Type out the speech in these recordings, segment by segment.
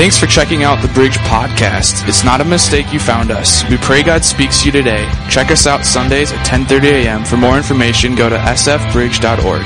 Thanks for checking out the Bridge Podcast. It's not a mistake you found us. We pray God speaks to you today. Check us out Sundays at 10:30 a.m. For more information, go to sfbridge.org.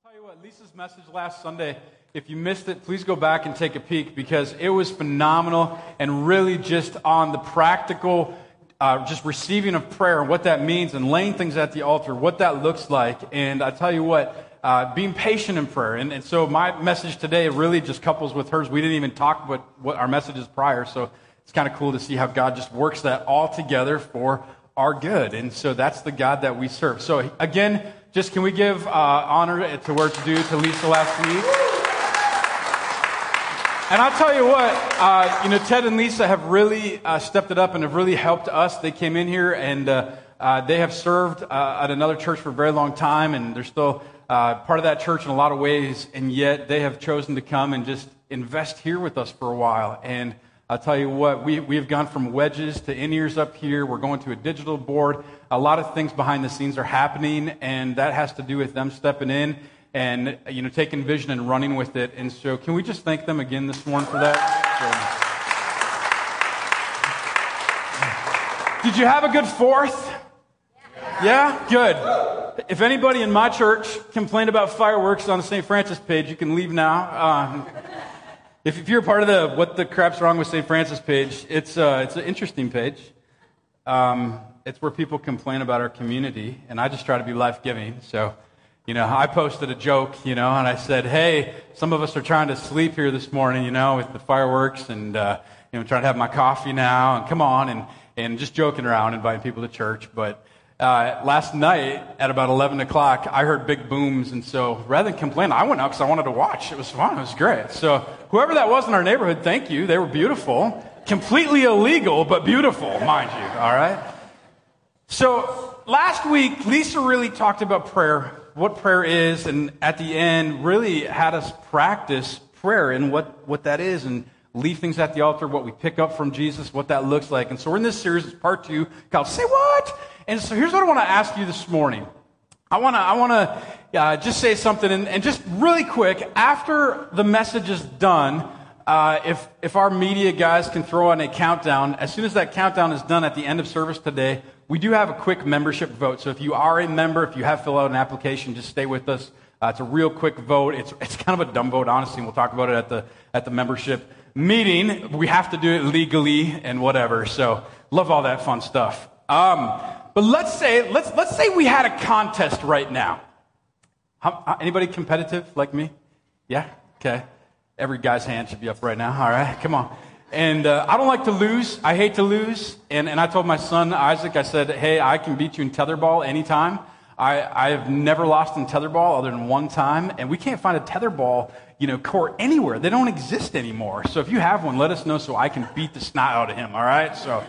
tell you what, Lisa's message last Sunday, if you missed it, please go back and take a peek because it was phenomenal and really just on the practical, uh, just receiving of prayer and what that means and laying things at the altar, what that looks like. And I tell you what, uh, being patient in prayer. And, and so my message today really just couples with hers. We didn't even talk about what our messages prior, so it's kind of cool to see how God just works that all together for our good. And so that's the God that we serve. So again, just can we give uh, honor to where it's due to Lisa last week? And I'll tell you what, uh, you know, Ted and Lisa have really uh, stepped it up and have really helped us. They came in here and uh, uh they have served uh, at another church for a very long time, and they're still uh, part of that church in a lot of ways, and yet they have chosen to come and just invest here with us for a while. And I'll tell you what, we, we have gone from wedges to in ears up here. We're going to a digital board. A lot of things behind the scenes are happening, and that has to do with them stepping in and you know taking vision and running with it. And so, can we just thank them again this morning for that? So. Did you have a good fourth? Yeah, good. If anybody in my church complained about fireworks on the St. Francis page, you can leave now. Um, if, if, you're part of the "What the crap's wrong with St. Francis" page, it's uh, it's an interesting page. Um, it's where people complain about our community, and I just try to be life giving. So, you know, I posted a joke, you know, and I said, "Hey, some of us are trying to sleep here this morning, you know, with the fireworks, and uh, you know, trying to have my coffee now, and come on, and and just joking around, inviting people to church, but." Uh, last night at about 11 o'clock, I heard big booms, and so rather than complain, I went out because I wanted to watch. It was fun. It was great. So whoever that was in our neighborhood, thank you. They were beautiful. Completely illegal, but beautiful, mind you. All right. So last week, Lisa really talked about prayer, what prayer is, and at the end, really had us practice prayer and what, what that is, and leave things at the altar, what we pick up from Jesus, what that looks like. And so we're in this series, it's part two, called Say What? And so here's what I want to ask you this morning. I want to I want to uh, just say something, and, and, just really quick, after the message is done, uh, if, if our media guys can throw on a countdown, as soon as that countdown is done at the end of service today, we do have a quick membership vote. So if you are a member, if you have filled out an application, just stay with us. Uh, it's a real quick vote. It's, it's kind of a dumb vote, honestly, and we'll talk about it at the, at the membership meeting. We have to do it legally and whatever. So love all that fun stuff. Um, but let's say, let's, let's say we had a contest right now. How, anybody competitive like me? Yeah? Okay. Every guy's hand should be up right now. All right, come on. And uh, I don't like to lose. I hate to lose. And, and I told my son, Isaac, I said, hey, I can beat you in tetherball anytime. I, have never lost in tetherball other than one time. And we can't find a tetherball, you know, court anywhere. They don't exist anymore. So if you have one, let us know so I can beat the snot out of him, all right? So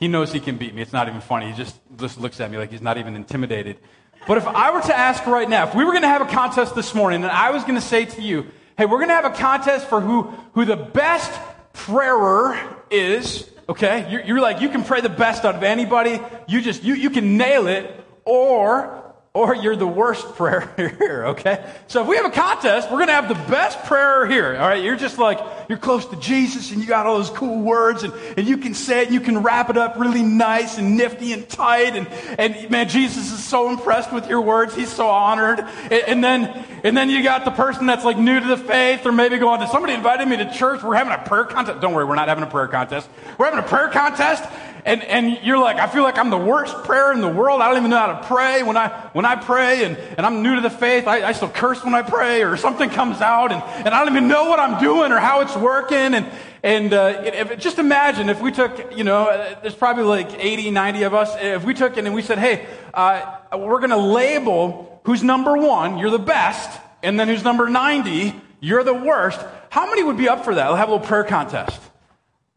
he knows he can beat me. It's not even funny. He just, just looks at me like he's not even intimidated. But if I were to ask right now, if we were going to have a contest this morning, and I was going to say to you, hey, we're going to have a contest for who, who the best prayer is, okay? You're, you're like, you can pray the best out of anybody. You just, you, you can nail it. Or or you're the worst prayer here, okay? So if we have a contest, we're going to have the best prayer here, all right? You're just like, you're close to Jesus and you got all those cool words and, and you can say it and you can wrap it up really nice and nifty and tight. And, and man, Jesus is so impressed with your words. He's so honored. And, and then, and then you got the person that's like new to the faith or maybe going, to somebody invited me to church. We're having a prayer contest. Don't worry, we're not having a prayer contest. We're having a prayer contest and, and you're like, I feel like I'm the worst prayer in the world. I don't even know how to pray. When I, when I pray and, and I'm new to the faith, I, I still curse when I pray or something comes out and, and I don't even know what I'm doing or how it's working. And, and uh, if, just imagine if we took, you know, uh, there's probably like 80, 90 of us. If we took it and we said, hey, uh, we're going to label who's number one, you're the best, and then who's number 90, you're the worst. How many would be up for that? We'll have a little prayer contest.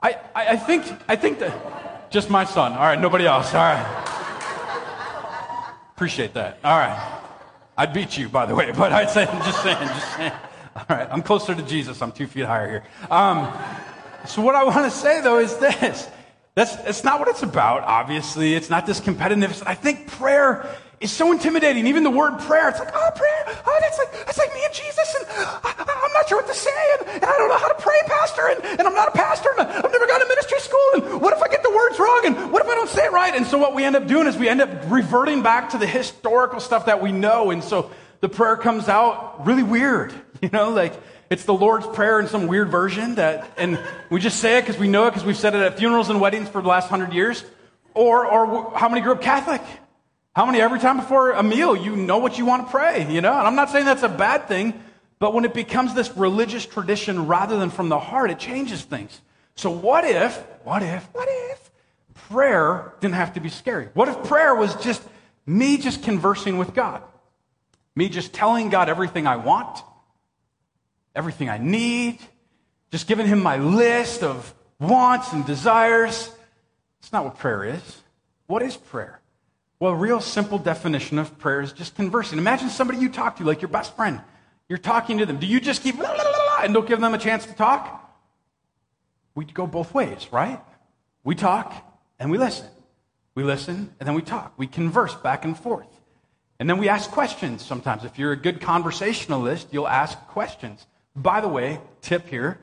I, I, I think, I think that. Just my son. All right, nobody else. All right. Appreciate that. All right. I'd beat you, by the way, but I'd say, just saying, just saying. All right, I'm closer to Jesus. I'm two feet higher here. Um, so, what I want to say, though, is this That's, that's not what it's about, obviously. It's not this competitiveness. I think prayer is so intimidating. Even the word prayer, it's like, oh, prayer, oh, that's like, that's like me and Jesus, and I, am not sure what to say, and, and, I don't know how to pray, Pastor, and, and I'm not a pastor, and I've say it right? And so what we end up doing is we end up reverting back to the historical stuff that we know, and so the prayer comes out really weird, you know, like, it's the Lord's Prayer in some weird version that, and we just say it because we know it because we've said it at funerals and weddings for the last hundred years. Or, or how many grew up Catholic? How many every time before a meal you know what you want to pray, you know? And I'm not saying that's a bad thing, but when it becomes this religious tradition rather than from the heart, it changes things. So what if, what if, what if prayer didn't have to be scary? What if prayer was just me just conversing with God? Me just telling God everything I want? everything I need, just giving him my list of wants and desires. It's not what prayer is. What is prayer? Well, a real simple definition of prayer is just conversing. Imagine somebody you talk to, like your best friend. You're talking to them. Do you just keep and don't give them a chance to talk? We'd go both ways, right? We talk and we listen. We listen and then we talk. We converse back and forth. And then we ask questions sometimes. If you're a good conversationalist, you'll ask questions. By the way, tip here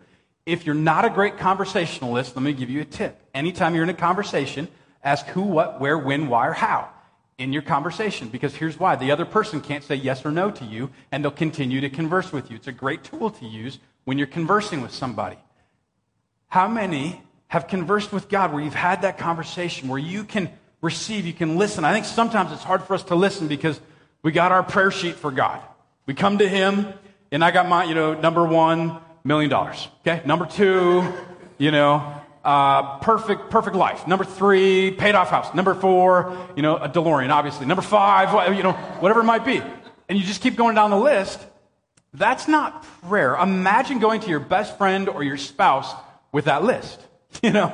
if you're not a great conversationalist, let me give you a tip. Anytime you're in a conversation, ask who, what, where, when, why, or how in your conversation. Because here's why the other person can't say yes or no to you, and they'll continue to converse with you. It's a great tool to use when you're conversing with somebody. How many have conversed with God where you've had that conversation where you can receive, you can listen? I think sometimes it's hard for us to listen because we got our prayer sheet for God. We come to Him, and I got my, you know, number one, million dollars. Okay. Number two, you know, uh, perfect, perfect life. Number three, paid off house. Number four, you know, a DeLorean, obviously. Number five, you know, whatever it might be. And you just keep going down the list. That's not prayer. Imagine going to your best friend or your spouse with that list. You know,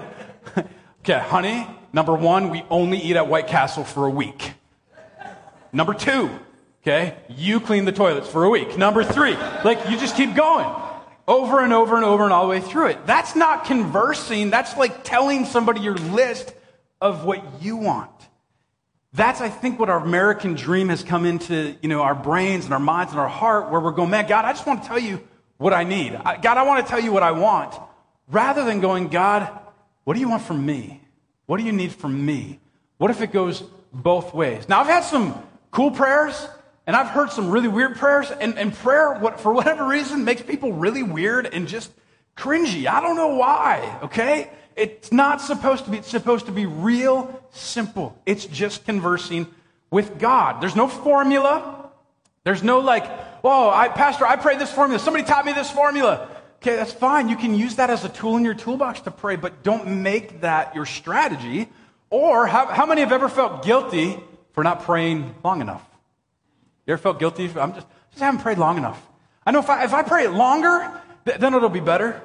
okay, honey, number one, we only eat at White Castle for a week. Number two, Okay? You clean the toilets for a week. Number three, like you just keep going over and over and over and all the way through it. That's not conversing. That's like telling somebody your list of what you want. That's, I think, what our American dream has come into, you know, our brains and our minds and our heart, where we're going, man, God, I just want to tell you what I need. God, I want to tell you what I want. Rather than going, God, what do you want from me? What do you need from me? What if it goes both ways? Now, I've had some cool prayers and I've heard some really weird prayers, and, and prayer, what, for whatever reason, makes people really weird and just cringy. I don't know why, okay? It's not supposed to be, it's supposed to be real simple. It's just conversing with God. There's no formula. There's no like, oh, I, Pastor, I prayed this formula. Somebody taught me this formula. Okay, that's fine. You can use that as a tool in your toolbox to pray, but don't make that your strategy. Or how, how many have ever felt guilty for not praying long enough? You ever felt guilty? I'm just, just haven't prayed long enough. I know if I, if I pray it longer, th- then it'll be better.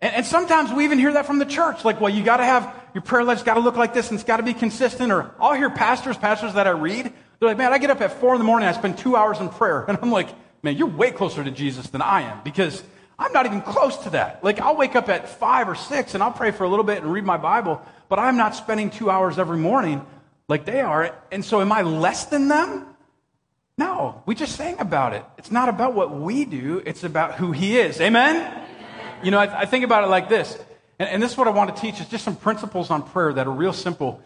And, and, sometimes we even hear that from the church. Like, well, you got to have your prayer life's got to look like this and it's got to be consistent. Or I'll hear pastors, pastors that I read, they're like, man, I get up at four in the morning, I spend two hours in prayer. And I'm like, man, you're way closer to Jesus than I am because I'm not even close to that. Like, I'll wake up at five or six and I'll pray for a little bit and read my Bible, but I'm not spending two hours every morning like they are. And so am I less than them? No, we just sang about it. It's not about what we do, it's about who He is. Amen? Amen. You know, I, I, think about it like this, and, and, this is what I want to teach is just some principles on prayer that are real simple.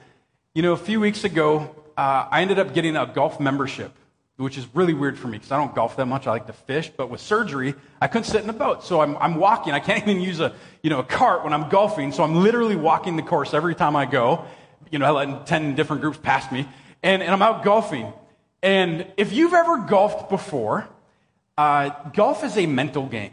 You know, a few weeks ago, uh, I ended up getting a golf membership, which is really weird for me because I don't golf that much. I like to fish, but with surgery, I couldn't sit in a boat. So I'm, I'm walking. I can't even use a, you know, a cart when I'm golfing. So I'm literally walking the course every time I go. You know, letting 10 different groups pass me. And, and I'm out golfing. And if you've ever golfed before, uh, golf is a mental game.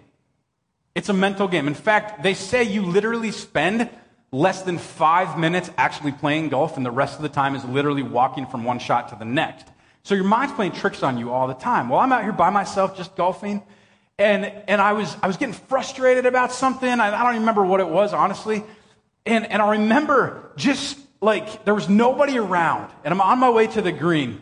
It's a mental game. In fact, they say you literally spend less than five minutes actually playing golf, and the rest of the time is literally walking from one shot to the next. So your mind's playing tricks on you all the time. Well, I'm out here by myself just golfing, and, and I, was, I was getting frustrated about something. I, I don't remember what it was, honestly. And, and I remember just like there was nobody around, and I'm on my way to the green.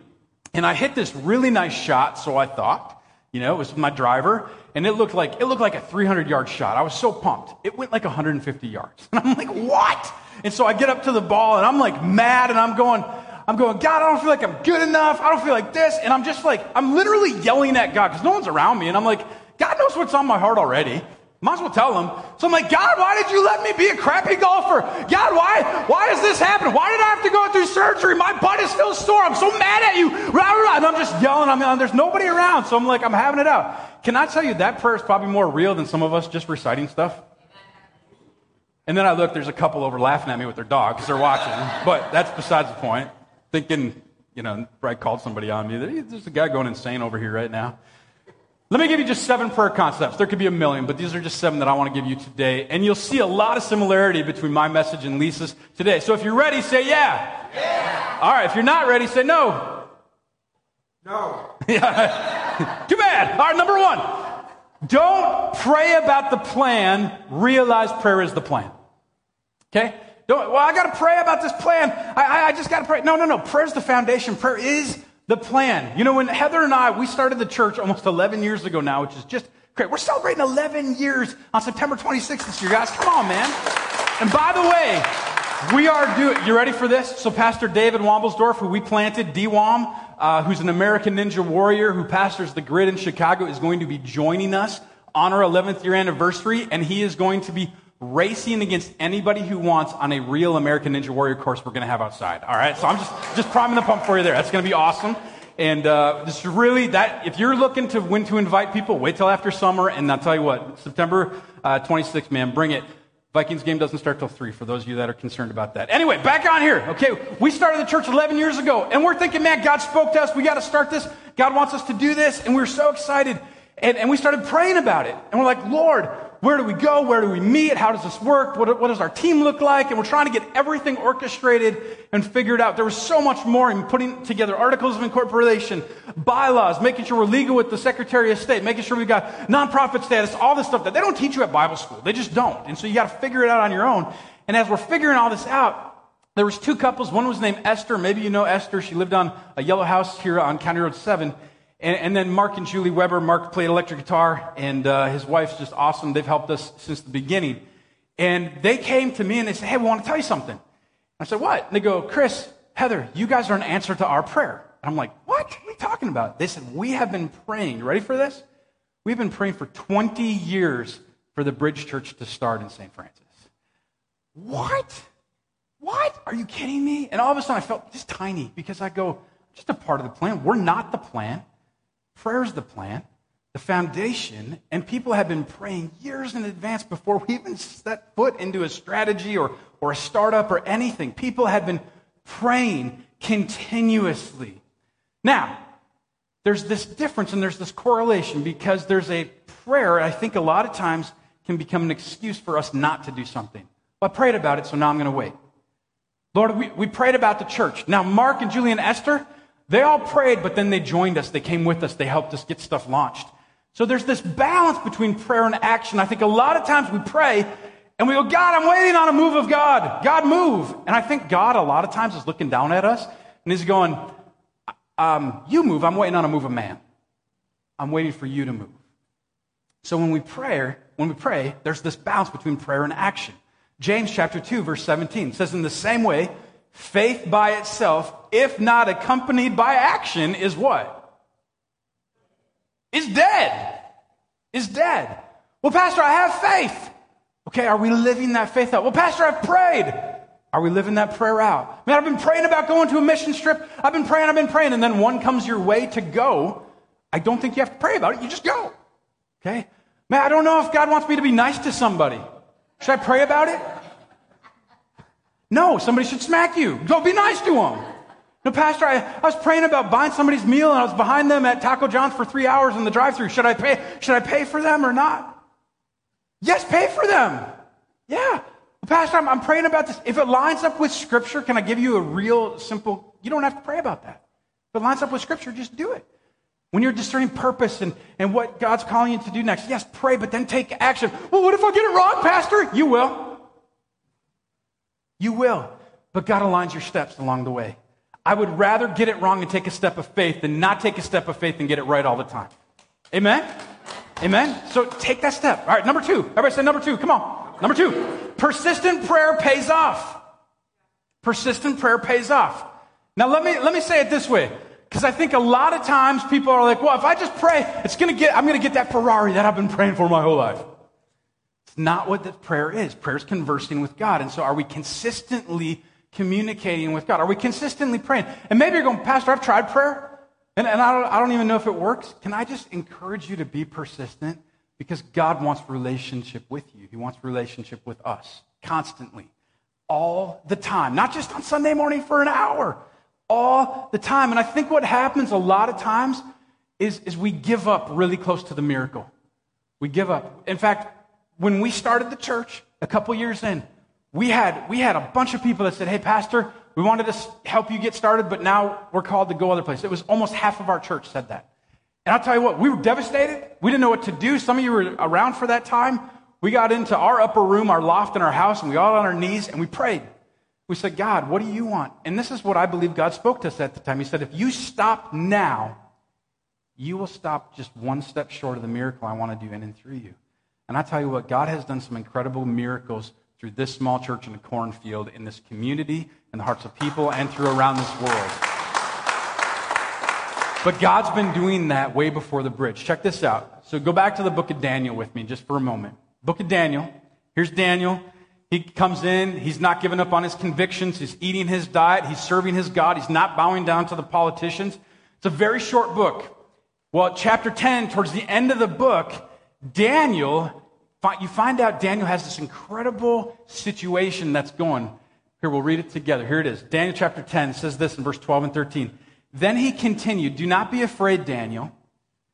And I hit this really nice shot, so I thought, you know, it was my driver, and it looked like it looked like a 300 yard shot. I was so pumped. It went like 150 yards. And I'm like, what? And so I get up to the ball and I'm like mad and I'm going, I'm going, God, I don't feel like I'm good enough. I don't feel like this. And I'm just like, I'm literally yelling at God because no one's around me. And I'm like, God knows what's on my heart already. Might as well tell him. So I'm like, God, why did you let me be a crappy golfer? God, why, why does this happen? Why did I have to go through surgery? My butt is still sore. I'm so mad at you. And I'm just yelling. I mean, there's nobody around. So I'm like, I'm having it out. Can I tell you that prayer is probably more real than some of us just reciting stuff? And then I look, there's a couple over laughing at me with their dog because they're watching. But that's besides the point. Thinking, you know, Brad called somebody on me. There's a guy going insane over here right now. Let me give you just seven prayer concepts. There could be a million, but these are just seven that I want to give you today. And you'll see a lot of similarity between my message and Lisa's today. So if you're ready, say yeah. Yeah. All right. If you're not ready, say no. No. Too bad. All right. Number one. Don't pray about the plan. Realize prayer is the plan. Okay? Don't, well, I got to pray about this plan. I, I, I just got to pray. No, no, no. Prayer is the foundation. Prayer is the plan. You know, when Heather and I, we started the church almost 11 years ago now, which is just great. We're celebrating 11 years on September 26th this year, guys. Come on, man. And by the way, we are doing, you ready for this? So Pastor David Wambelsdorf, who we planted, DWAM, uh, who's an American Ninja Warrior who pastors the grid in Chicago, is going to be joining us on our 11th year anniversary, and he is going to be racing against anybody who wants on a real American Ninja Warrior course we're going to have outside. All right, so I'm just just priming the pump for you there. That's going to be awesome. And uh, just really that if you're looking to when to invite people, wait till after summer. And I'll tell you what, September uh, 26th, man, bring it. Vikings game doesn't start till three. For those of you that are concerned about that. Anyway, back on here. Okay, we started the church 11 years ago, and we're thinking, man, God spoke to us. We got to start this. God wants us to do this, and we're so excited. And, and we started praying about it. And we're like, Lord, where do we go? Where do we meet? How does this work? What, what, does our team look like? And we're trying to get everything orchestrated and figured out. There was so much more in putting together articles of incorporation, bylaws, making sure we're legal with the Secretary of State, making sure we've got nonprofit status, all this stuff that they don't teach you at Bible school. They just don't. And so you got to figure it out on your own. And as we're figuring all this out, there was two couples. One was named Esther. Maybe you know Esther. She lived on a yellow house here on County Road 7. And, and, then Mark and Julie Weber. Mark played electric guitar, and uh, his wife's just awesome. They've helped us since the beginning. And they came to me and they said, Hey, we want to tell you something. I said, What? And they go, Chris, Heather, you guys are an answer to our prayer. And I'm like, What? What are you talking about? They said, We have been praying. You ready for this? We've been praying for 20 years for the Bridge Church to start in St. Francis. What? What? Are you kidding me? And all of a sudden I felt just tiny because I go, just a part of the plan. We're not the plan. Prayer's the plan, the foundation, and people have been praying years in advance before we even set foot into a strategy or, or a startup or anything. People had been praying continuously. Now, there's this difference and there's this correlation because there's a prayer, I think a lot of times can become an excuse for us not to do something. Well, I prayed about it, so now I'm going to wait. Lord, we, we prayed about the church. Now, Mark and Julie and Esther, they all prayed, but then they joined us. They came with us. They helped us get stuff launched. So there's this balance between prayer and action. I think a lot of times we pray and we go, God, I'm waiting on a move of God. God, move. And I think God, a lot of times, is looking down at us and he's going, um, You move. I'm waiting on a move of man. I'm waiting for you to move. So when we pray, when we pray, there's this balance between prayer and action. James chapter 2, verse 17 says, In the same way, Faith by itself, if not accompanied by action, is what? Is dead. Is dead. Well, Pastor, I have faith. Okay, are we living that faith out? Well, Pastor, I've prayed. Are we living that prayer out? Man, I've been praying about going to a mission trip. I've been praying, I've been praying, and then one comes your way to go. I don't think you have to pray about it. You just go. Okay? Man, I don't know if God wants me to be nice to somebody. Should I pray about it? No, somebody should smack you. Go be nice to them. No, Pastor, I, I was praying about buying somebody's meal and I was behind them at Taco John's for three hours in the drive through. Should I pay, should I pay for them or not? Yes, pay for them. Yeah. Pastor, I'm, I'm praying about this. If it lines up with Scripture, can I give you a real simple, you don't have to pray about that. If it lines up with Scripture, just do it. When you're discerning purpose and, and what God's calling you to do next, yes, pray, but then take action. Well, what if I get it wrong, Pastor? You will. You will, but God aligns your steps along the way. I would rather get it wrong and take a step of faith than not take a step of faith and get it right all the time. Amen? Amen? So take that step. All right, number two. Everybody say number two. Come on. Number two. Persistent prayer pays off. Persistent prayer pays off. Now let me, let me say it this way. Because I think a lot of times people are like, well, if I just pray, it's gonna get, I'm gonna get that Ferrari that I've been praying for my whole life. Not what the prayer is. Prayer is conversing with God. And so are we consistently communicating with God? Are we consistently praying? And maybe you're going, Pastor, I've tried prayer. And, and I, don't, I don't even know if it works. Can I just encourage you to be persistent? Because God wants relationship with you. He wants relationship with us constantly, all the time, not just on Sunday morning for an hour, all the time. And I think what happens a lot of times is, is we give up really close to the miracle. We give up. In fact, when we started the church a couple years in, we had, we had a bunch of people that said, Hey, Pastor, we wanted to help you get started, but now we're called to go other places. It was almost half of our church said that. And I'll tell you what, we were devastated. We didn't know what to do. Some of you were around for that time. We got into our upper room, our loft in our house, and we all on our knees and we prayed. We said, God, what do you want? And this is what I believe God spoke to us at the time. He said, if you stop now, you will stop just one step short of the miracle I want to do in and through you. And I tell you what, God has done some incredible miracles through this small church in the cornfield, in this community, in the hearts of people, and through around this world. But God's been doing that way before the bridge. Check this out. So go back to the book of Daniel with me just for a moment. Book of Daniel. Here's Daniel. He comes in. He's not giving up on his convictions. He's eating his diet. He's serving his God. He's not bowing down to the politicians. It's a very short book. Well, chapter 10, towards the end of the book, Daniel, you find out Daniel has this incredible situation that's going. Here, we'll read it together. Here it is. Daniel chapter 10 says this in verse 12 and 13. Then he continued, Do not be afraid, Daniel,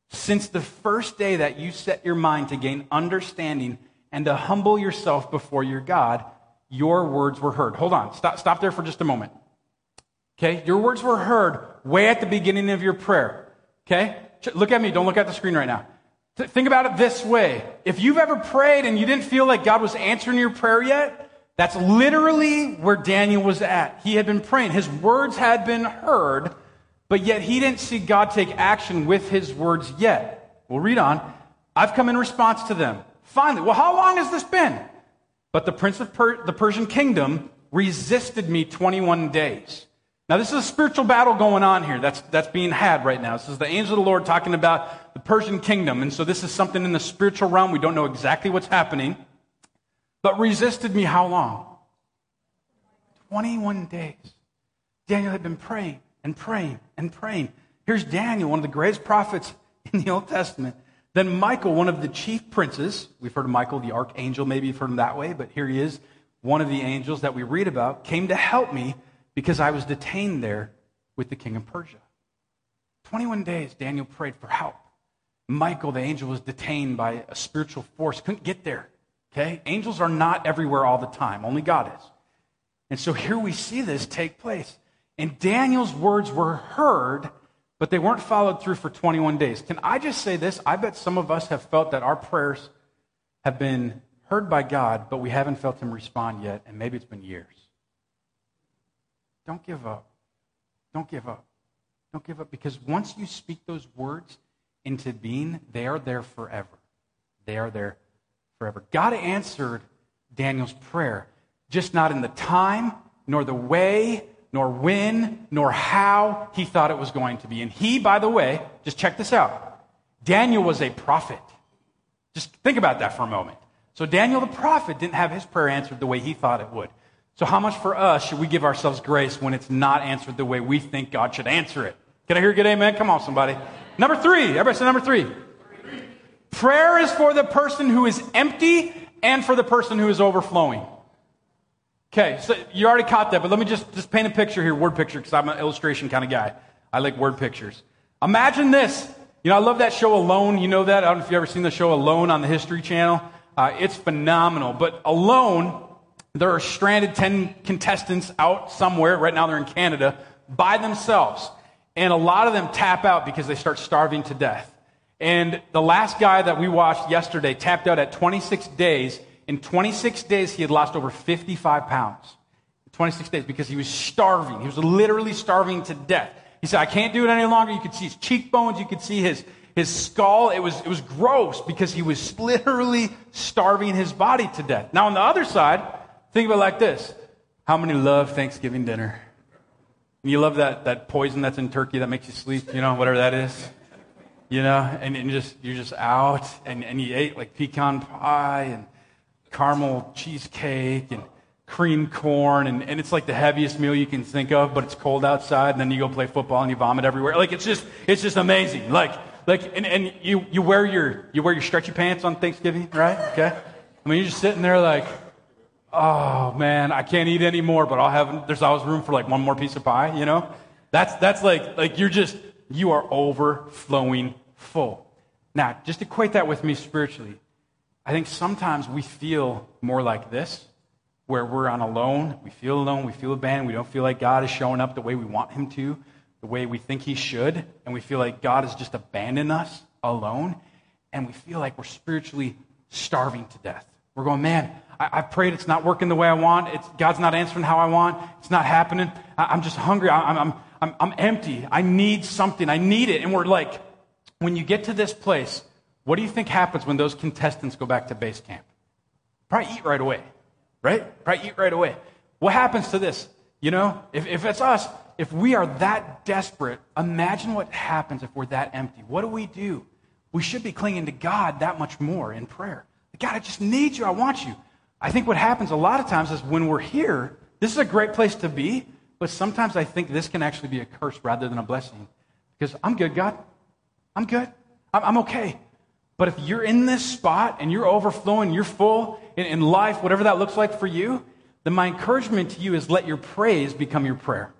since the first day that you set your mind to gain understanding and to humble yourself before your God, your words were heard. Hold on. Stop, stop there for just a moment. Okay? Your words were heard way at the beginning of your prayer. Okay? Look at me. Don't look at the screen right now. Think about it this way. If you've ever prayed and you didn't feel like God was answering your prayer yet, that's literally where Daniel was at. He had been praying. His words had been heard, but yet he didn't see God take action with his words yet. We'll read on. I've come in response to them. Finally, well, how long has this been? But the prince of per- the Persian kingdom resisted me 21 days. Now, this is a spiritual battle going on here that's, that's being had right now. This is the angel of the Lord talking about the Persian kingdom. And so this is something in the spiritual realm. We don't know exactly what's happening. But resisted me how long? 21 days. Daniel had been praying and praying and praying. Here's Daniel, one of the greatest prophets in the Old Testament. Then Michael, one of the chief princes. We've heard of Michael, the archangel. Maybe you've heard him that way, but here he is, one of the angels that we read about, came to help me because I was detained there with the king of Persia. 21 days, Daniel prayed for help. Michael, the angel, was detained by a spiritual force, couldn't get there. Okay? Angels are not everywhere all the time, only God is. And so here we see this take place. And Daniel's words were heard, but they weren't followed through for 21 days. Can I just say this? I bet some of us have felt that our prayers have been heard by God, but we haven't felt Him respond yet, and maybe it's been years. Don't give up. Don't give up. Don't give up because once you speak those words into being, they are there forever. They are there forever. God answered Daniel's prayer, just not in the time, nor the way, nor when, nor how he thought it was going to be. And he, by the way, just check this out Daniel was a prophet. Just think about that for a moment. So Daniel the prophet didn't have his prayer answered the way he thought it would. So, how much for us should we give ourselves grace when it's not answered the way we think God should answer it? Can I hear a good amen? Come on, somebody. Number three. Everybody say number three. Prayer is for the person who is empty and for the person who is overflowing. Okay, so you already caught that, but let me just, just paint a picture here, word picture, because I'm an illustration kind of guy. I like word pictures. Imagine this. You know, I love that show Alone. You know that? I don't know if you've ever seen the show Alone on the History Channel. Uh, it's phenomenal. But Alone there are stranded 10 contestants out somewhere. Right now they're in Canada by themselves. And a lot of them tap out because they start starving to death. And the last guy that we watched yesterday tapped out at 26 days. In 26 days, he had lost over 55 pounds. 26 days because he was starving. He was literally starving to death. He said, I can't do it any longer. You could see his cheekbones. You could see his, his skull. It was, it was gross because he was literally starving his body to death. Now, on the other side, Think of it like this How many love Thanksgiving dinner? You love that, that poison that's in turkey that makes you sleep, you know, whatever that is. You know, and, and just you're just out and, and you ate like pecan pie and caramel cheesecake and cream corn and, and it's like the heaviest meal you can think of, but it's cold outside and then you go play football and you vomit everywhere. Like it's just it's just amazing. Like like and, and you, you wear your you wear your stretchy pants on Thanksgiving, right? Okay? I mean you're just sitting there like oh man, I can't eat anymore, but I'll have, there's always room for like one more piece of pie, you know? That's, that's like, like you're just, you are overflowing full. Now, just equate that with me spiritually. I think sometimes we feel more like this, where we're on alone, we feel alone, we feel abandoned, we don't feel like God is showing up the way we want Him to, the way we think He should, and we feel like God has just abandoned us alone, and we feel like we're spiritually starving to death. We're going, man, I, have prayed. It's not working the way I want. It's, God's not answering how I want. It's not happening. I, am just hungry. I, I'm, I'm, I'm empty. I need something. I need it. And we're like, when you get to this place, what do you think happens when those contestants go back to base camp? Probably eat right away, right? Probably eat right away. What happens to this? You know, if, if it's us, if we are that desperate, imagine what happens if we're that empty. What do we do? We should be clinging to God that much more in prayer. God, I just need you. I want you. I think what happens a lot of times is when we're here, this is a great place to be, but sometimes I think this can actually be a curse rather than a blessing. Because I'm good, God. I'm good. I'm, okay. But if you're in this spot and you're overflowing, you're full in, in life, whatever that looks like for you, then my encouragement to you is let your praise become your prayer.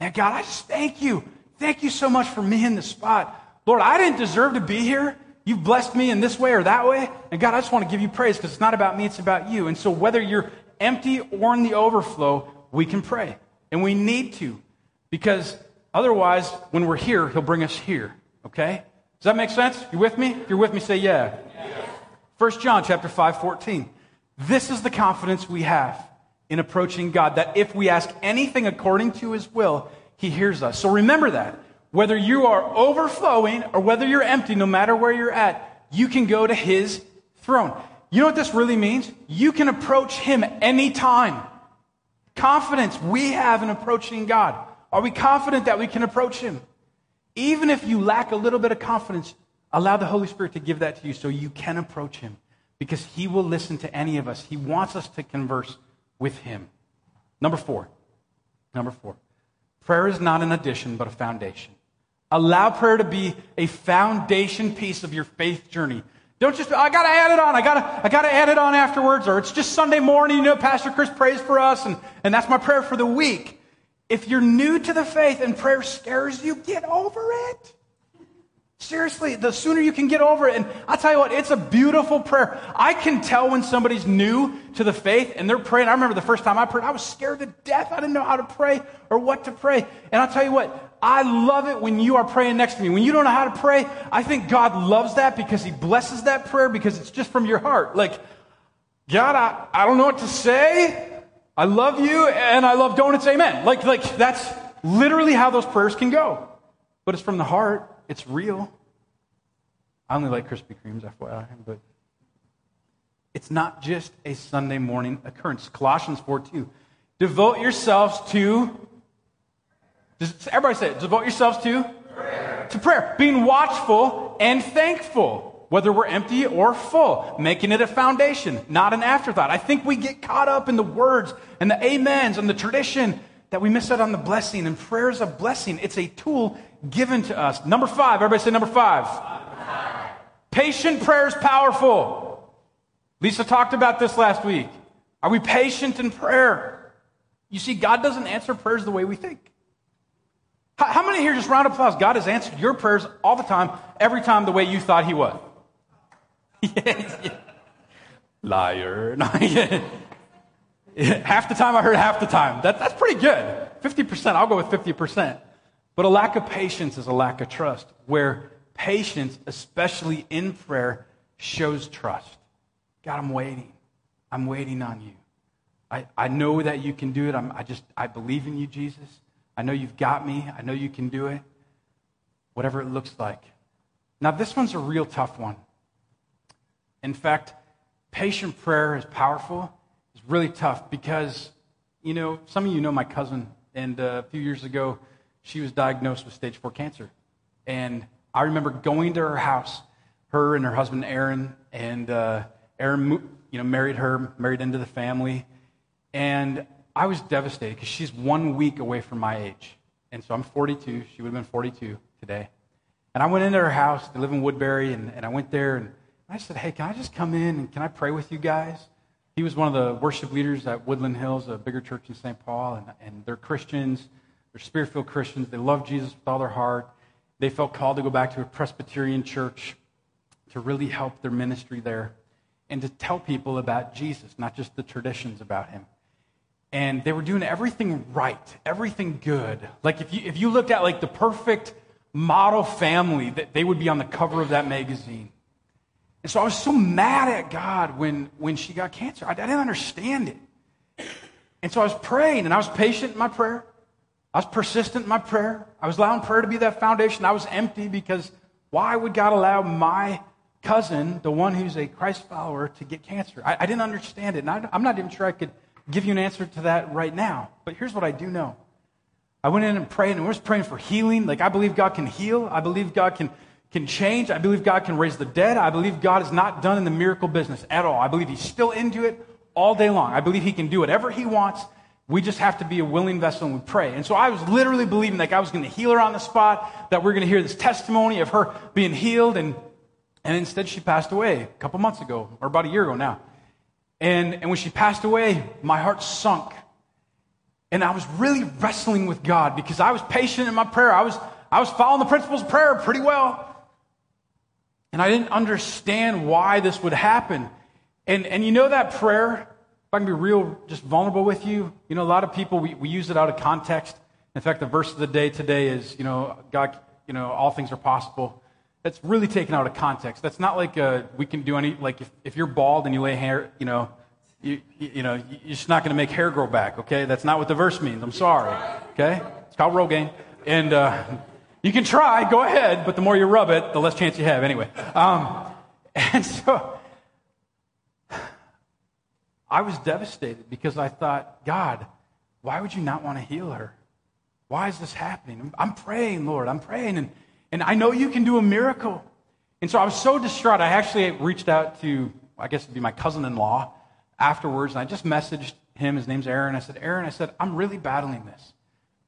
Now, God, I just thank you. Thank you so much for me in this spot. Lord, I didn't deserve to be here. You've blessed me in this way or that way. And God, I just want to give you praise because it's not about me, it's about you. And so whether you're empty or in the overflow, we can pray. And we need to. Because otherwise, when we're here, He'll bring us here. Okay? Does that make sense? You with me? If you're with me, say yeah. First John chapter 5, 14. This is the confidence we have in approaching God, that if we ask anything according to his will, he hears us. So remember that. Whether you are overflowing or whether you're empty, no matter where you're at, you can go to his throne. You know what this really means? You can approach him anytime. Confidence we have in approaching God. Are we confident that we can approach him? Even if you lack a little bit of confidence, allow the Holy Spirit to give that to you so you can approach him because he will listen to any of us. He wants us to converse with him. Number four. Number four. Prayer is not an addition, but a foundation. Allow prayer to be a foundation piece of your faith journey. Don't just, I gotta add it on, I gotta, I gotta add it on afterwards, or it's just Sunday morning, you know, Pastor Chris prays for us, and, and that's my prayer for the week. If you're new to the faith and prayer scares you, get over it. Seriously, the sooner you can get over it. And I'll tell you what, it's a beautiful prayer. I can tell when somebody's new to the faith and they're praying. I remember the first time I prayed, I was scared to death. I didn't know how to pray or what to pray. And I'll tell you what, I love it when you are praying next to me. When you don't know how to pray, I think God loves that because He blesses that prayer because it's just from your heart. Like, God, I, I don't know what to say. I love you and I love donuts. Amen. Like, like that's literally how those prayers can go. But it's from the heart. It's real. I only like Krispy Kremes, FYI, but it's not just a Sunday morning occurrence. Colossians 4 2. Devote yourselves to, everybody say it, devote yourselves to? Prayer. To prayer. Being watchful and thankful, whether we're empty or full, making it a foundation, not an afterthought. I think we get caught up in the words and the amens and the tradition that we miss out on the blessing. And prayer is a blessing, it's a tool given to us. Number five, everybody say number five. Patient prayer is powerful. Lisa talked about this last week. Are we patient in prayer? You see, God doesn't answer prayers the way we think. How, how many here, just round of applause, God has answered your prayers all the time, every time the way you thought He would? Liar. half the time I heard half the time. That, that's pretty good. 50%, I'll go with 50%. But a lack of patience is a lack of trust, where patience, especially in prayer, shows trust. God, I'm waiting. I'm waiting on you. I, I know that you can do it. I'm, I just, I believe in you, Jesus. I know you've got me. I know you can do it. Whatever it looks like. Now, this one's a real tough one. In fact, patient prayer is powerful. It's really tough because you know, some of you know my cousin, and uh, a few years ago, she was diagnosed with stage four cancer. And I remember going to her house, her and her husband Aaron, and uh, Aaron, you know, married her, married into the family, and I was devastated because she's one week away from my age, and so I'm 42. She would have been 42 today, and I went into her house. They live in Woodbury, and, and I went there and I said, "Hey, can I just come in and can I pray with you guys?" He was one of the worship leaders at Woodland Hills, a bigger church in St. Paul, and, and they're Christians. They're spirit filled Christians. They love Jesus with all their heart. They felt called to go back to a Presbyterian church to really help their ministry there and to tell people about Jesus, not just the traditions about him. And they were doing everything right, everything good. Like if you, if you looked at like the perfect model family, that they would be on the cover of that magazine. And so I was so mad at God when, when she got cancer. I, I didn't understand it. And so I was praying and I was patient in my prayer. I was persistent in my prayer. I was allowing prayer to be that foundation. I was empty because why would God allow my cousin, the one who's a Christ follower, to get cancer? I, I didn't understand it. And I, I'm not even sure I could give you an answer to that right now. But here's what I do know. I went in and prayed, and we're just praying for healing. Like, I believe God can heal. I believe God can, can change. I believe God can raise the dead. I believe God is not done in the miracle business at all. I believe He's still into it all day long. I believe He can do whatever He wants we just have to be a willing vessel and we pray. And so I was literally believing that God was going to heal her on the spot, that we're going to hear this testimony of her being healed. And, and instead, she passed away a couple months ago, or about a year ago now. And, and when she passed away, my heart sunk. And I was really wrestling with God because I was patient in my prayer. I was, I was following the principles of prayer pretty well. And I didn't understand why this would happen. And, and you know that prayer if I can be real, just vulnerable with you, you know, a lot of people, we, we use it out of context. In fact, the verse of the day today is, you know, God, you know, all things are possible. That's really taken out of context. That's not like uh, we can do any, like if, if you're bald and you lay hair, you know, you, you know, you're just not going to make hair grow back, okay? That's not what the verse means. I'm sorry, okay? It's called Rogaine. And uh, you can try, go ahead, but the more you rub it, the less chance you have anyway. Um, and so, I was devastated because I thought, God, why would you not want to heal her? Why is this happening? I'm praying, Lord. I'm praying. And, and I know you can do a miracle. And so I was so distraught. I actually reached out to, I guess it'd be my cousin in law afterwards. And I just messaged him. His name's Aaron. I said, Aaron, I said, I'm really battling this.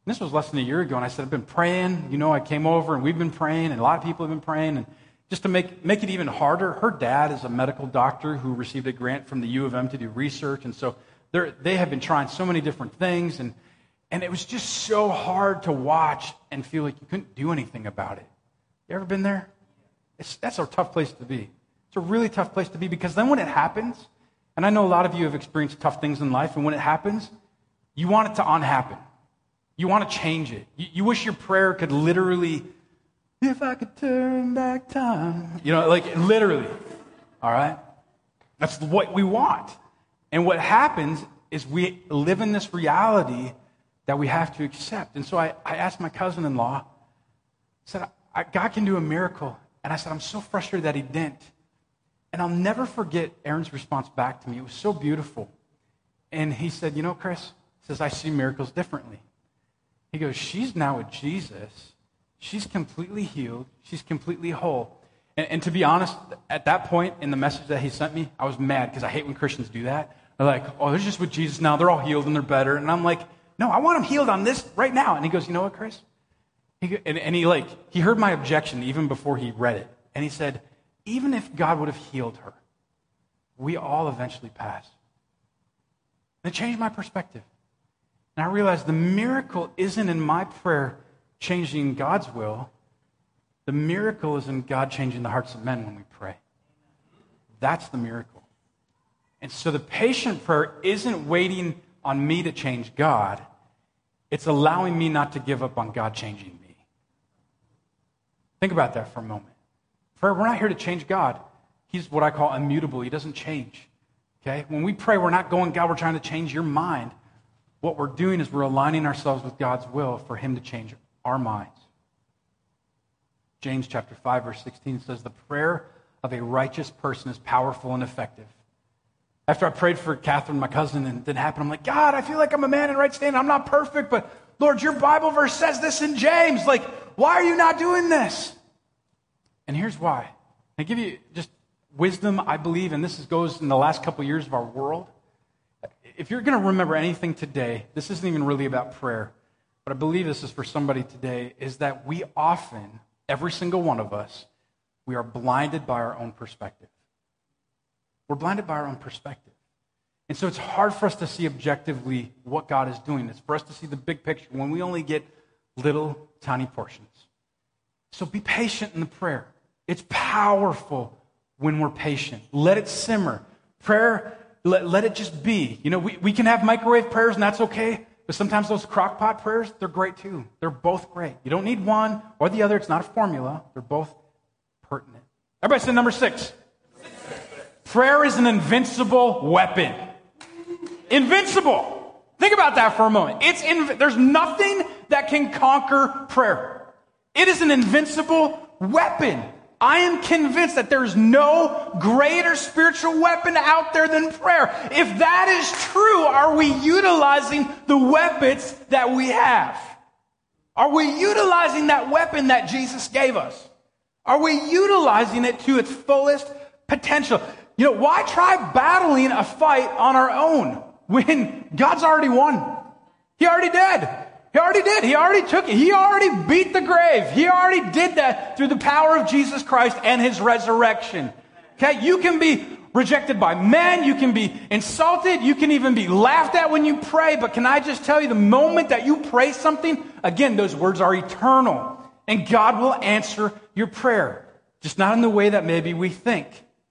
And this was less than a year ago. And I said, I've been praying. You know, I came over and we've been praying. And a lot of people have been praying. And just to make, make it even harder, her dad is a medical doctor who received a grant from the U of M to do research. And so they have been trying so many different things. And, and it was just so hard to watch and feel like you couldn't do anything about it. You ever been there? It's, that's a tough place to be. It's a really tough place to be because then when it happens, and I know a lot of you have experienced tough things in life, and when it happens, you want it to unhappen. You want to change it. You, you wish your prayer could literally if I could turn back time. You know, like literally. All right? That's what we want. And what happens is we live in this reality that we have to accept. And so I, I asked my cousin in law, said, I, God can do a miracle. And I said, I'm so frustrated that he didn't. And I'll never forget Aaron's response back to me. It was so beautiful. And he said, You know, Chris, says, I see miracles differently. He goes, She's now with Jesus. She's completely healed. She's completely whole. And, and, to be honest, at that point in the message that he sent me, I was mad because I hate when Christians do that. They're like, oh, they're just with Jesus now. They're all healed and they're better. And I'm like, no, I want them healed on this right now. And he goes, you know what, Chris? He, and, and he like, he heard my objection even before he read it. And he said, even if God would have healed her, we all eventually pass. And it changed my perspective. And I realized the miracle isn't in my prayer changing God's will. The miracle is in God changing the hearts of men when we pray. That's the miracle. And so the patient prayer isn't waiting on me to change God, it's allowing me not to give up on God changing. Think about that for a moment. Prayer, we're not here to change God. He's what I call immutable. He doesn't change. Okay? When we pray, we're not going, God, we're trying to change your mind. What we're doing is we're aligning ourselves with God's will for Him to change our minds. James chapter 5 verse 16 says the prayer of a righteous person is powerful and effective. After I prayed for Catherine, my cousin, and it didn't happen, I'm like, God, I feel like I'm a man in right standing. I'm not perfect, but Lord, your Bible verse says this in James. Like, why are you not doing this? And here's why. I give you just wisdom, I believe, and this is, goes in the last couple of years of our world. If you're going to remember anything today, this isn't even really about prayer, but I believe this is for somebody today, is that we often, every single one of us, we are blinded by our own perspective. We're blinded by our own perspective. And so it's hard for us to see objectively what God is doing. It's for us to see the big picture when we only get little tiny portions. So be patient in the prayer. It's powerful when we're patient. Let it simmer. Prayer, let, let it just be. You know, we, we can have microwave prayers and that's okay, but sometimes those crock pot prayers, they're great too. They're both great. You don't need one or the other. It's not a formula. They're both pertinent. Everybody say number six. Prayer is an invincible weapon. Invincible. Think about that for a moment. It's there's nothing that can conquer prayer. It is an invincible weapon. I am convinced that there's no greater spiritual weapon out there than prayer. If that is true, are we utilizing the weapons that we have? Are we utilizing that weapon that Jesus gave us? Are we utilizing it to its fullest potential? You know, why try battling a fight on our own when God's already won? He already did. He already did. He already took it. He already beat the grave. He already did that through the power of Jesus Christ and his resurrection. Okay? You can be rejected by men. You can be insulted. You can even be laughed at when you pray. But can I just tell you, the moment that you pray something, again, those words are eternal. And God will answer your prayer. Just not in the way that maybe we think.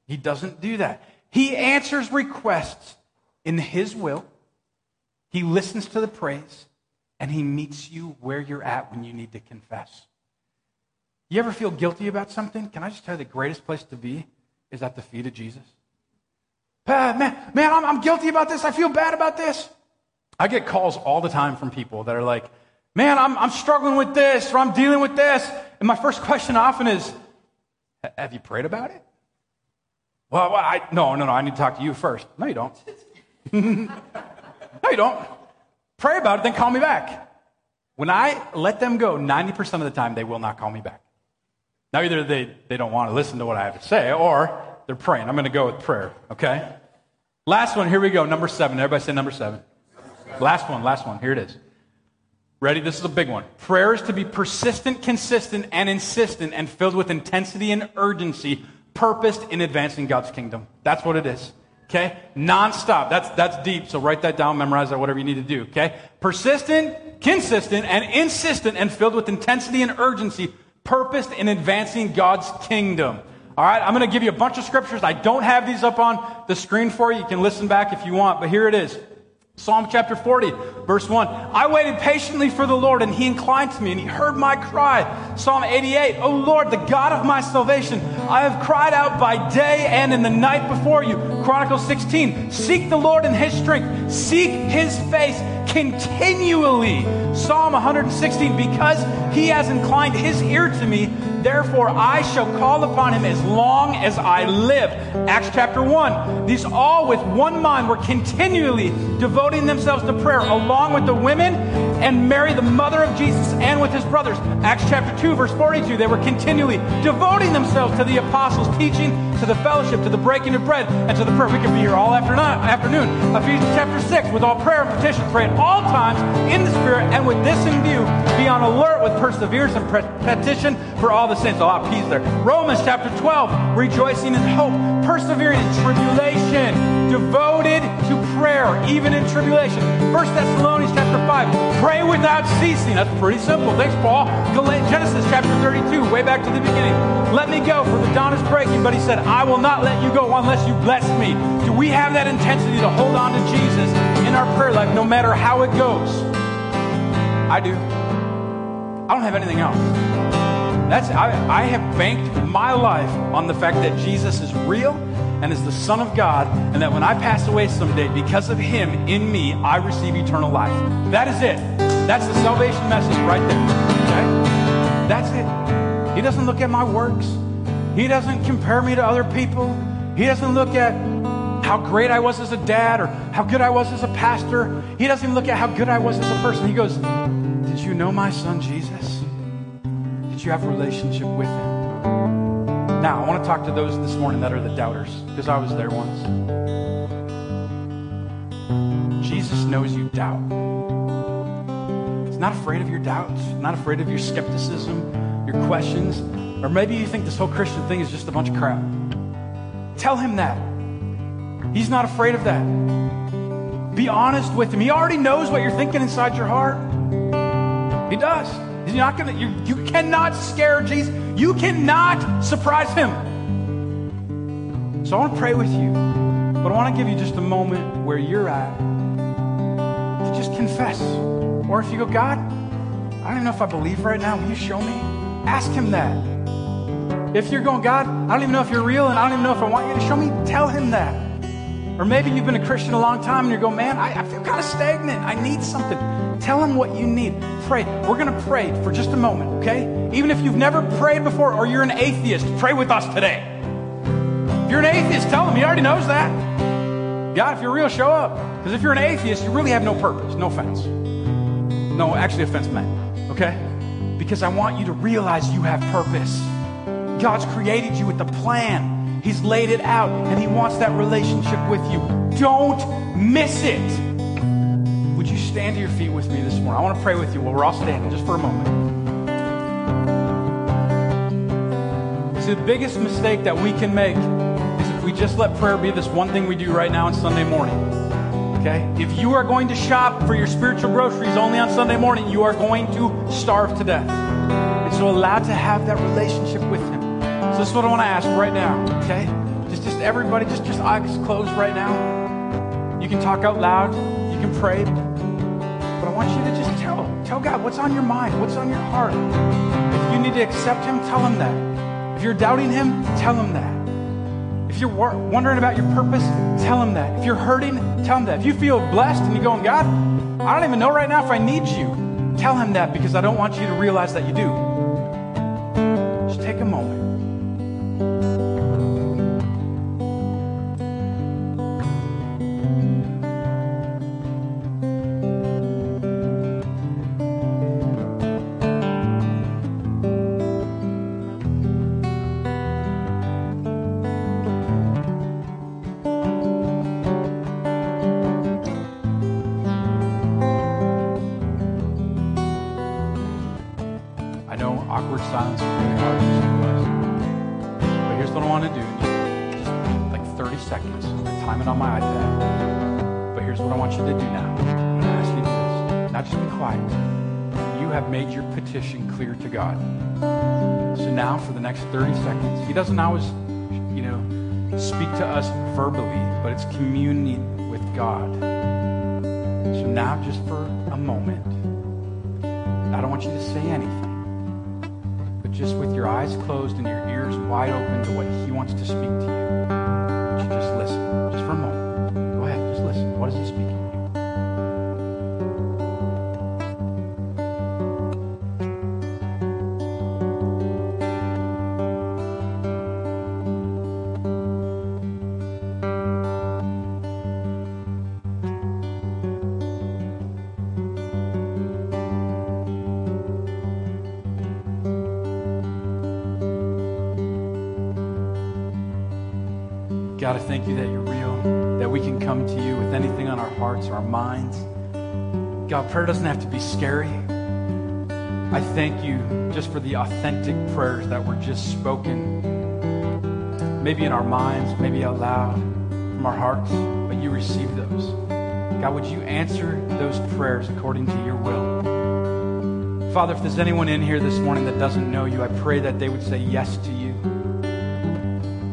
He doesn't do that. He answers requests in his will. He listens to the praise and he meets you where you're at when you need to confess. You ever feel guilty about something? Can I just tell you the greatest place to be is at the feet of Jesus? Man, man, I'm, I'm guilty about this. I feel bad about this. I get calls all the time from people that are like, man, I'm, I'm struggling with this or I'm dealing with this. And my first question often is, have you prayed about it? Well, I, no, no, no, I need to talk to you first. No, you don't. no, you don't. Pray about it, then call me back. When I let them go, 90% of the time they will not call me back. Now, either they, they don't want to listen to what I have to say, or they're praying. I'm going to go with prayer, okay? Last one, here we go. Number seven. Everybody say number seven. Last one, last one. Here it is. Ready? This is a big one. Prayer is to be persistent, consistent, and insistent, and filled with intensity and urgency, purposed in advancing God's kingdom. That's what it is. Okay? Non-stop. That's, that's deep. So write that down, memorize that, whatever you need to do. Okay? Persistent, consistent, and insistent and filled with intensity and urgency, purposed in advancing God's kingdom. All right? I'm going to give you a bunch of scriptures. I don't have these up on the screen for you. You can listen back if you want, but here it is. Psalm chapter 40, verse 1. I waited patiently for the Lord, and he inclined to me, and he heard my cry. Psalm eighty-eight. 88, O Lord, the God of my salvation, I have cried out by day and in the night before you. Chronicles 16, seek the Lord in his strength, seek his face continually. Psalm 116, because he has inclined his ear to me, therefore I shall call upon him as long as I live. Acts chapter 1, these all with one mind were continually devoting themselves to prayer along with the women and Mary, the mother of Jesus, and with his brothers. Acts chapter 2, verse 42, they were continually devoting themselves to the apostles' teaching, to the fellowship, to the breaking of bread, and to the prayer. We could be here all afternoon. Ephesians chapter 6, with all prayer and petition, pray at all times in the Spirit, and with this in view, be on alert with perseverance and petition for all the saints. A lot of peace there. Romans chapter 12, rejoicing in hope, persevering in tribulation, devoted to prayer, even in tribulation. 1 Thessalonians chapter 5, pray without ceasing. That's pretty simple. Thanks, Paul. Genesis chapter 32, way back to the beginning. Let me go, for the dawn is breaking. But he said, I will not let you go unless you bless me. Do we have that intensity to hold on to Jesus in our prayer life, no matter how it goes? I do. I don't have anything else. That's I, I have banked my life on the fact that Jesus is real and is the Son of God, and that when I pass away someday, because of Him in me, I receive eternal life. That is it. That's the salvation message right there. Okay? That's it. He doesn't look at my works. He doesn't compare me to other people. He doesn't look at how great I was as a dad or how good I was as a pastor. He doesn't even look at how good I was as a person. He goes, Did you know my son Jesus? Did you have a relationship with him? Now, I want to talk to those this morning that are the doubters, because I was there once. Jesus knows you doubt. He's not afraid of your doubts, not afraid of your skepticism, your questions, or maybe you think this whole Christian thing is just a bunch of crap. Tell him that. He's not afraid of that. Be honest with him. He already knows what you're thinking inside your heart. He does. He's not gonna, you, you cannot scare Jesus. You cannot surprise him. So I want to pray with you, but I want to give you just a moment where you're at to just confess. Or if you go, God, I don't even know if I believe right now. Will you show me? Ask him that. If you're going, God, I don't even know if you're real and I don't even know if I want you to show me, tell him that. Or maybe you've been a Christian a long time and you're going, man, I, I feel kind of stagnant. I need something. Tell him what you need. Pray. We're going to pray for just a moment, okay? Even if you've never prayed before or you're an atheist, pray with us today. If you're an atheist, tell him. He already knows that. God, if you're real, show up. Because if you're an atheist, you really have no purpose. No offense. No, actually, offense meant, okay? Because I want you to realize you have purpose. God's created you with a plan. He's laid it out, and He wants that relationship with you. Don't miss it. Stand to your feet with me this morning? I want to pray with you while we're all standing just for a moment. See, the biggest mistake that we can make is if we just let prayer be this one thing we do right now on Sunday morning. Okay? If you are going to shop for your spiritual groceries only on Sunday morning, you are going to starve to death. And so allow to have that relationship with Him. So this is what I want to ask right now, okay? Just just everybody, just just eyes closed right now. You can talk out loud, you can pray, want you to just tell him. tell God what's on your mind, what's on your heart. If you need to accept Him, tell Him that. If you're doubting Him, tell Him that. If you're wondering about your purpose, tell Him that. If you're hurting, tell Him that. If you feel blessed and you're going, God, I don't even know right now if I need you, tell Him that because I don't want you to realize that you do. Just take a moment. 30 seconds, He doesn't always, you know, speak to us verbally, but it's communing with God. So now, just for a moment, I don't want you to say anything, but just with your eyes closed and your ears wide open to what He wants to speak to you, God, prayer doesn't have to be scary. I thank you just for the authentic prayers that were just spoken, maybe in our minds, maybe out loud, from our hearts, but you received those. God, would you answer those prayers according to your will? Father, if there's anyone in here this morning that doesn't know you, I pray that they would say yes to you.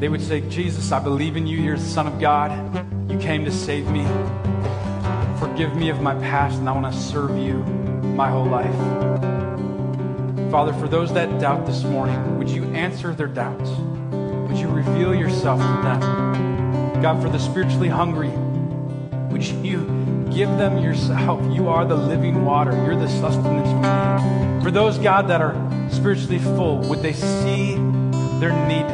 They would say, Jesus, I believe in you. You're the Son of God. You came to save me. Forgive me of my past, and I want to serve you my whole life. Father, for those that doubt this morning, would you answer their doubts? Would you reveal yourself to them? God, for the spiritually hungry, would you give them yourself? You are the living water. You're the sustenance we need. For those, God, that are spiritually full, would they see their need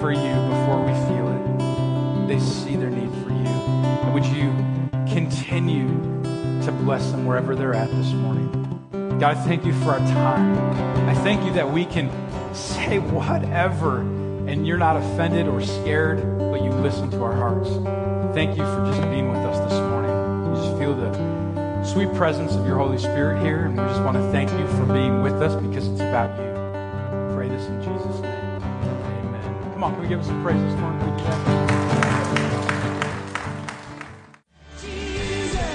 for you before we feel it. They see their need for you. And would you. Bless them wherever they're at this morning. God, I thank you for our time. I thank you that we can say whatever and you're not offended or scared, but you listen to our hearts. Thank you for just being with us this morning. We just feel the sweet presence of your Holy Spirit here, and we just want to thank you for being with us because it's about you. We pray this in Jesus' name. Amen. Come on, can we give us some praise this morning?